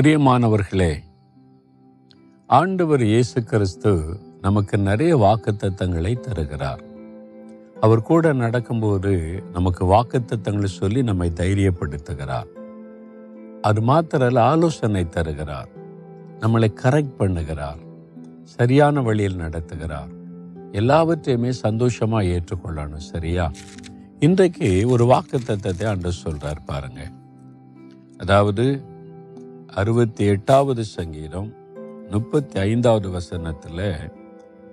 பிரியமானவர்களே ஆண்டவர் இயேசு கிறிஸ்து நமக்கு நிறைய வாக்குத்தத்தங்களை தருகிறார். அவர் கூட நடக்கும்போது நமக்கு வாக்குத்தத்தங்களை சொல்லி நம்மை தைரியப்படுத்துகிறார். அது மாத்திரல்ல ஆலோசனை தருகிறார். நம்மளை கரெக்ட் பண்ணுகிறார். சரியான வழியில் நடத்துகிறார். எல்லாவற்றையுமே சந்தோஷமா ஏற்றுக்கொள்ளணும் சரியா? இன்றைக்கு ஒரு வாக்குத்தத்தத்தை அன்று சொல்றார் பாருங்க. அதாவது அறுபத்தி எட்டாவது சங்கீதம் முப்பத்தி ஐந்தாவது வசனத்தில்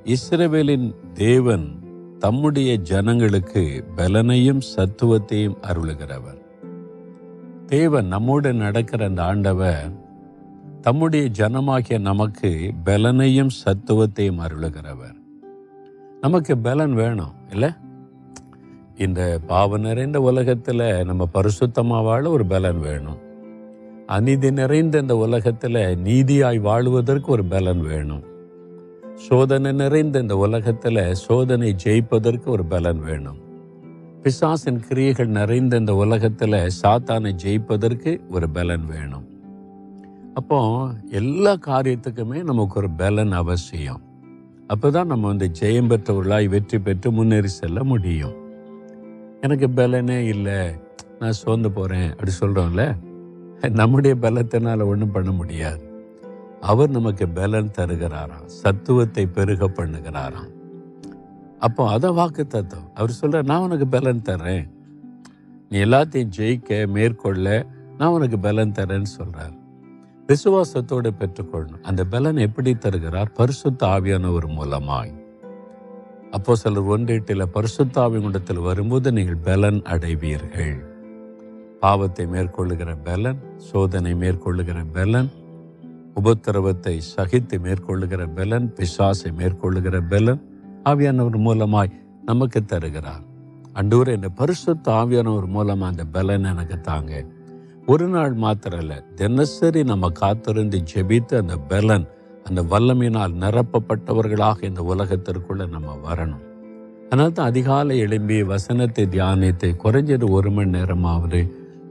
இஸ்ரவேலின் தேவன் தம்முடைய ஜனங்களுக்கு பலனையும் சத்துவத்தையும் அருளுகிறவர். தேவன் நம்மோடு நடக்கிற அந்த ஆண்டவர் தம்முடைய ஜனமாகிய நமக்கு பலனையும் சத்துவத்தையும் அருளுகிறவர். நமக்கு பலன் வேணும் இல்லை? இந்த பாவ நிறைந்த உலகத்தில் நம்ம பரிசுத்தமாக வாழ ஒரு பலன் வேணும். அநீதி நிறைந்த இந்த உலகத்தில் நீதியாய் வாழ்வதற்கு ஒரு பலன் வேணும். சோதனை நிறைந்த இந்த உலகத்தில் சோதனை ஜெயிப்பதற்கு ஒரு பலன் வேணும். பிசாசின் கிரியைகள் நிறைந்த இந்த உலகத்தில் சாத்தானை ஜெயிப்பதற்கு ஒரு பலன் வேணும். அப்போ எல்லா காரியத்துக்குமே நமக்கு ஒரு பலன் அவசியம். அப்போதான் நம்ம வந்து ஜெயம் பெற்றவர்களாய் வெற்றி பெற்று முன்னேறி செல்ல முடியும். எனக்கு பலனே இல்லை. நான் சோர்ந்து போகிறேன் அப்படி சொல்கிறோம்ல நம்முடைய பலத்தினால் ஒன்றும் பண்ண முடியாது. அவர் நமக்கு பலன் தருகிறாராம். சத்துவத்தை பெருக பண்ணுகிறாராம். அப்போ அதை வாக்கு தத்துவம். அவர் சொல்ற நான் உனக்கு பலன் தர்றேன். நீ எல்லாத்தையும் ஜெயிக்க மேற்கொள்ள நான் உனக்கு பலன் தரேன்னு சொல்றார். விசுவாசத்தோடு பெற்றுக்கொள்ளணும். அந்த பலன் எப்படி தருகிறார்? பரிசுத்த ஆவியானவர் மூலமாய். அப்போ சிலர் ஒன்றீட்டில் பரிசுத்த ஆவியனிடத்தில் வரும்போது நீங்கள் பலன் அடைவீர்கள். பாவத்தை மேற்கொள்ளுகிற பலன் சோதனை மேற்கொள்ளுகிற பலன் உபத்திரவத்தை சகித்து மேற்கொள்ளுகிற பலன் பிசாசை மேற்கொள்ளுகிற பலன் ஆவியானவர் மூலமாய் நமக்கு தருகிறார். அண்டூர் இந்த பரிசுத்த ஆவியானவர் மூலமாக அந்த பலன் எனக்கு தாங்க. ஒரு நாள் மாத்திரம் இல்லை தினசரி நம்ம காத்திருந்து ஜெபித்து அந்த பலன் அந்த வல்லமையினால் நிரப்பப்பட்டவர்களாக இந்த உலகத்திற்குள்ள நம்ம வரணும். அதனால தான் அதிகாலை எழும்பி வசனத்தை தியானித்து குறைஞ்சது ஒரு மணி நேரமாவது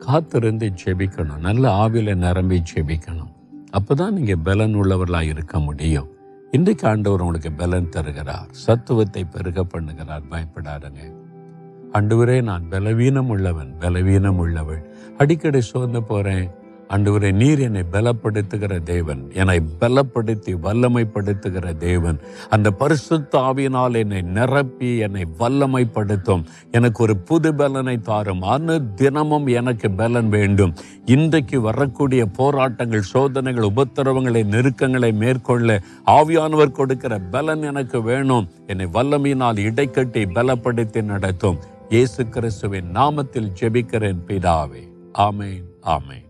காத்திருந்து ஜெபிக்கணும். நல்ல ஆவியில் நிரம்பி ஜெபிக்கணும். அப்பதான் நீங்கள் பலன் உள்ளவர்களாக இருக்க முடியும். இன்றைக்கு ஆண்டவர் உங்களுக்கு பலன் தருகிறார். சத்துவத்தை பெருக பண்ணுகிறார். பயப்படாதுங்க. ஆண்டவரே நான் பலவீனம் உள்ளவன் பலவீனம் உள்ளவள் அடிக்கடி சோர்ந்து போறேன். ஆண்டவரே நீர் என்னை பலப்படுத்துகிற தேவன். என்னை பலப்படுத்தி வல்லமைப்படுத்துகிற தேவன். அந்த பரிசுத்த ஆவியினால் என்னை நிரப்பி என்னை வல்லமைப்படுத்தும். எனக்கு ஒரு புது பலனை தாரும். அனு தினமும் எனக்கு பலன் வேண்டும். இன்றைக்கு வரக்கூடிய போராட்டங்கள் சோதனைகள் உபத்திரவங்களை நெருக்கங்களை மேற்கொள்ள ஆவியானவர் கொடுக்கிற பலன் எனக்கு வேணும். என்னை வல்லமையினால் இடைக்கட்டி பலப்படுத்தி நடத்தும். இயேசு கிறிஸ்துவின் நாமத்தில் ஜெபிக்கிறேன் பிதாவே. ஆமேன் ஆமேன்.